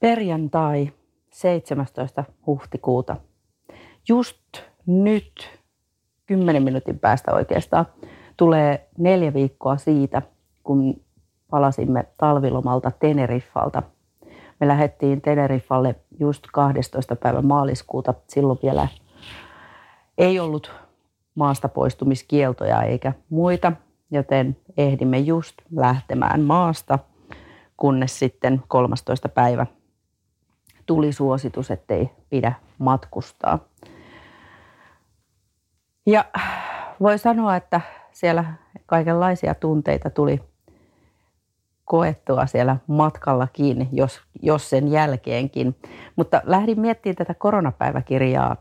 Perjantai 17. huhtikuuta. Just nyt, 10 minuutin päästä oikeastaan, tulee neljä viikkoa siitä, kun palasimme talvilomalta Teneriffalta. Me lähdettiin Teneriffalle just 12. päivä maaliskuuta. Silloin vielä ei ollut maasta poistumiskieltoja eikä muita, joten ehdimme just lähtemään maasta, kunnes sitten 13. päivä tuli suositus, ettei pidä matkustaa. Ja voi sanoa, että siellä kaikenlaisia tunteita tuli koettua siellä matkallakin, jos, jos sen jälkeenkin. Mutta lähdin miettimään tätä koronapäiväkirjaa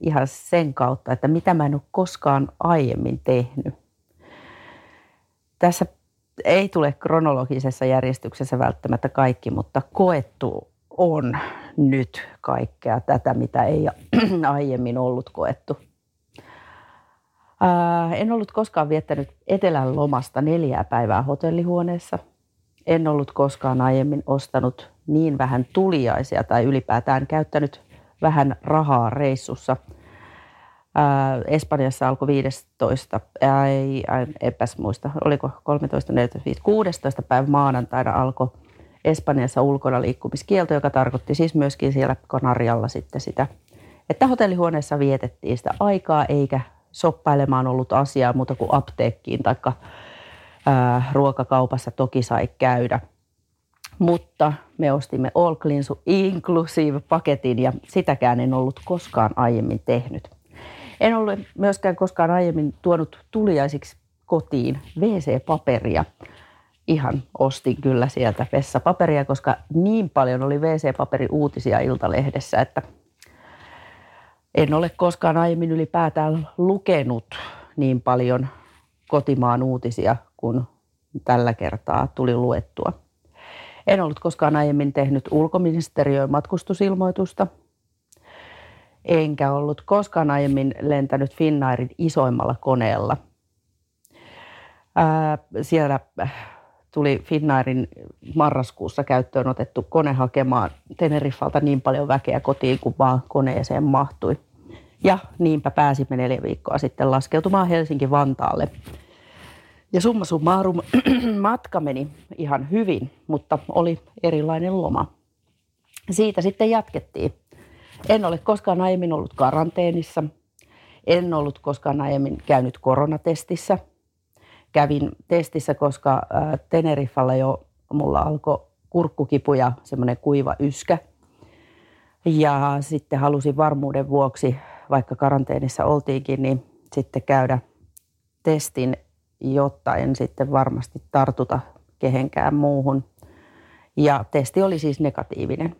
ihan sen kautta, että mitä mä en ole koskaan aiemmin tehnyt. Tässä ei tule kronologisessa järjestyksessä välttämättä kaikki, mutta koettu on nyt kaikkea tätä, mitä ei aiemmin ollut koettu. Ää, en ollut koskaan viettänyt etelän lomasta neljää päivää hotellihuoneessa. En ollut koskaan aiemmin ostanut niin vähän tuliaisia tai ylipäätään käyttänyt vähän rahaa reissussa. Ää, Espanjassa alkoi 15, ei, epäs muista, oliko 13, 14, 15, 16 päivä maanantaina alkoi Espanjassa ulkona liikkumiskielto, joka tarkoitti siis myöskin siellä Kanarialla sitten sitä, että hotellihuoneessa vietettiin sitä aikaa eikä soppailemaan ollut asiaa muuta kuin apteekkiin tai ruokakaupassa toki sai käydä. Mutta me ostimme All Inclusive paketin ja sitäkään en ollut koskaan aiemmin tehnyt. En ollut myöskään koskaan aiemmin tuonut tuliaisiksi kotiin WC-paperia ihan ostin kyllä sieltä vessapaperia, koska niin paljon oli WC-paperi uutisia Iltalehdessä, että en ole koskaan aiemmin ylipäätään lukenut niin paljon kotimaan uutisia kuin tällä kertaa tuli luettua. En ollut koskaan aiemmin tehnyt ulkoministeriön matkustusilmoitusta. Enkä ollut koskaan aiemmin lentänyt Finnairin isoimmalla koneella. Ää, siellä tuli Finnairin marraskuussa käyttöön otettu kone hakemaan Teneriffalta niin paljon väkeä kotiin kuin vaan koneeseen mahtui. Ja niinpä pääsimme neljä viikkoa sitten laskeutumaan Helsinki-Vantaalle. Ja summa summarum matka meni ihan hyvin, mutta oli erilainen loma. Siitä sitten jatkettiin. En ole koskaan aiemmin ollut karanteenissa. En ollut koskaan aiemmin käynyt koronatestissä – kävin testissä, koska Teneriffalla jo mulla alkoi kurkkukipu ja semmoinen kuiva yskä. Ja sitten halusin varmuuden vuoksi, vaikka karanteenissa oltiinkin, niin sitten käydä testin, jotta en sitten varmasti tartuta kehenkään muuhun. Ja testi oli siis negatiivinen.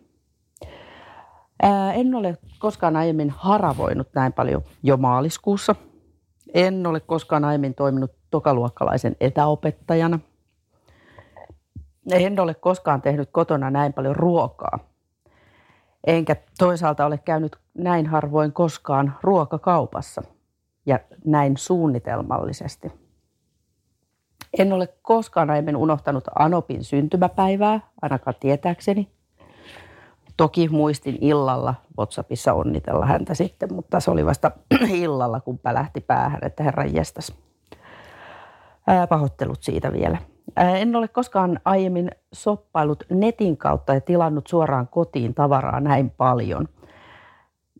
Ää, en ole koskaan aiemmin haravoinut näin paljon jo maaliskuussa. En ole koskaan aiemmin toiminut tokaluokkalaisen etäopettajana. En ole koskaan tehnyt kotona näin paljon ruokaa. Enkä toisaalta ole käynyt näin harvoin koskaan ruokakaupassa ja näin suunnitelmallisesti. En ole koskaan aiemmin unohtanut Anopin syntymäpäivää, ainakaan tietääkseni. Toki muistin illalla WhatsAppissa onnitella häntä sitten, mutta se oli vasta illalla, kun lähti päähän, että herran jestas. Ää, pahoittelut siitä vielä. Ää, en ole koskaan aiemmin soppailut netin kautta ja tilannut suoraan kotiin tavaraa näin paljon.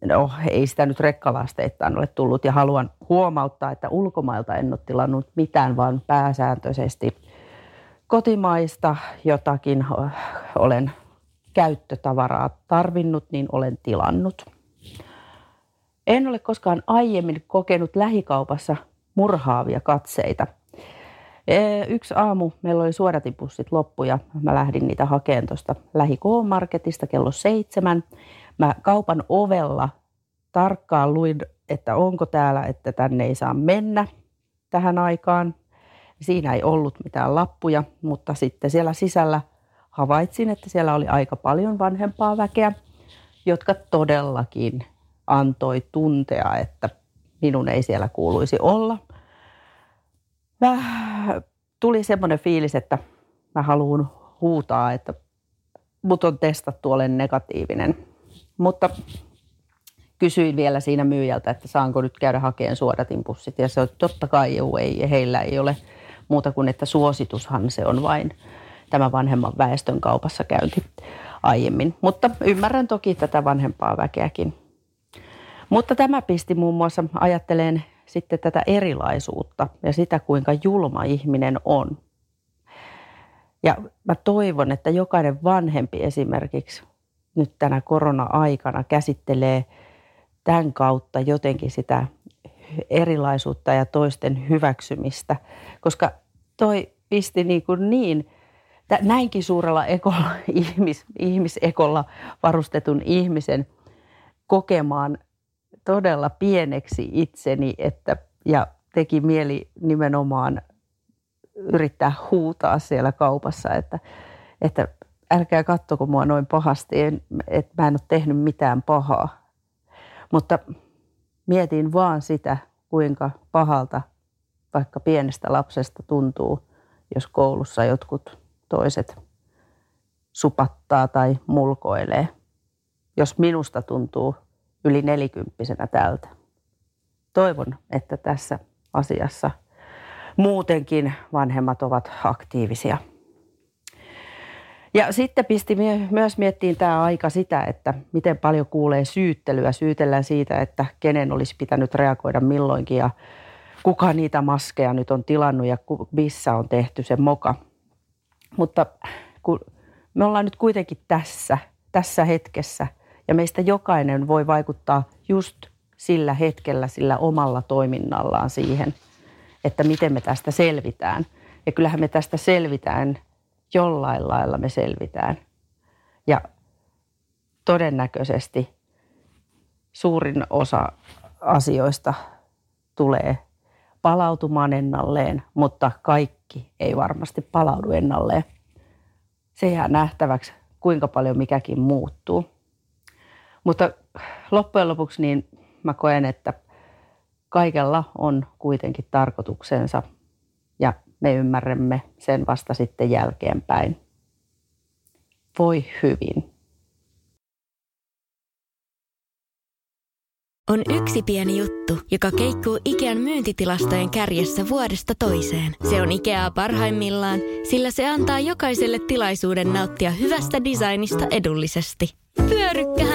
No, ei sitä nyt rekkalasteittain ole tullut ja haluan huomauttaa, että ulkomailta en ole tilannut mitään, vaan pääsääntöisesti kotimaista jotakin olen käyttötavaraa tarvinnut, niin olen tilannut. En ole koskaan aiemmin kokenut lähikaupassa murhaavia katseita – Yksi aamu meillä oli suodatipussit loppu ja mä lähdin niitä hakemaan tuosta lähi marketista kello seitsemän. Mä kaupan ovella tarkkaan luin, että onko täällä, että tänne ei saa mennä tähän aikaan. Siinä ei ollut mitään lappuja, mutta sitten siellä sisällä havaitsin, että siellä oli aika paljon vanhempaa väkeä, jotka todellakin antoi tuntea, että minun ei siellä kuuluisi olla. Mä, tuli semmoinen fiilis, että mä haluan huutaa, että mut on testattu, olen negatiivinen. Mutta kysyin vielä siinä myyjältä, että saanko nyt käydä hakemaan suodatinpussit. Ja se on totta kai joo, ei, heillä ei ole muuta kuin, että suositushan se on vain tämä vanhemman väestön kaupassa käynti aiemmin. Mutta ymmärrän toki tätä vanhempaa väkeäkin. Mutta tämä pisti muun muassa ajatteleen sitten tätä erilaisuutta ja sitä, kuinka julma ihminen on. Ja mä toivon, että jokainen vanhempi esimerkiksi nyt tänä korona-aikana käsittelee tämän kautta jotenkin sitä erilaisuutta ja toisten hyväksymistä, koska toi pisti niin, kuin niin näinkin suurella ekolla, ihmis, ihmisekolla varustetun ihmisen kokemaan todella pieneksi itseni että, ja teki mieli nimenomaan yrittää huutaa siellä kaupassa, että, että älkää kattoko mua noin pahasti, että mä en ole tehnyt mitään pahaa. Mutta mietin vaan sitä, kuinka pahalta vaikka pienestä lapsesta tuntuu, jos koulussa jotkut toiset supattaa tai mulkoilee. Jos minusta tuntuu yli nelikymppisenä tältä. Toivon, että tässä asiassa muutenkin vanhemmat ovat aktiivisia. Ja sitten pisti myös miettiin tämä aika sitä, että miten paljon kuulee syyttelyä. Syytellään siitä, että kenen olisi pitänyt reagoida milloinkin ja kuka niitä maskeja nyt on tilannut ja missä on tehty se moka. Mutta kun me ollaan nyt kuitenkin tässä, tässä hetkessä ja meistä jokainen voi vaikuttaa just sillä hetkellä, sillä omalla toiminnallaan siihen, että miten me tästä selvitään. Ja kyllähän me tästä selvitään jollain lailla me selvitään. Ja todennäköisesti suurin osa asioista tulee palautumaan ennalleen, mutta kaikki ei varmasti palaudu ennalleen. Se jää nähtäväksi, kuinka paljon mikäkin muuttuu. Mutta loppujen lopuksi niin mä koen, että kaikella on kuitenkin tarkoituksensa ja me ymmärrämme sen vasta sitten jälkeenpäin. Voi hyvin. On yksi pieni juttu, joka keikkuu Ikean myyntitilastojen kärjessä vuodesta toiseen. Se on Ikeaa parhaimmillaan, sillä se antaa jokaiselle tilaisuuden nauttia hyvästä designista edullisesti. Pyörykkähän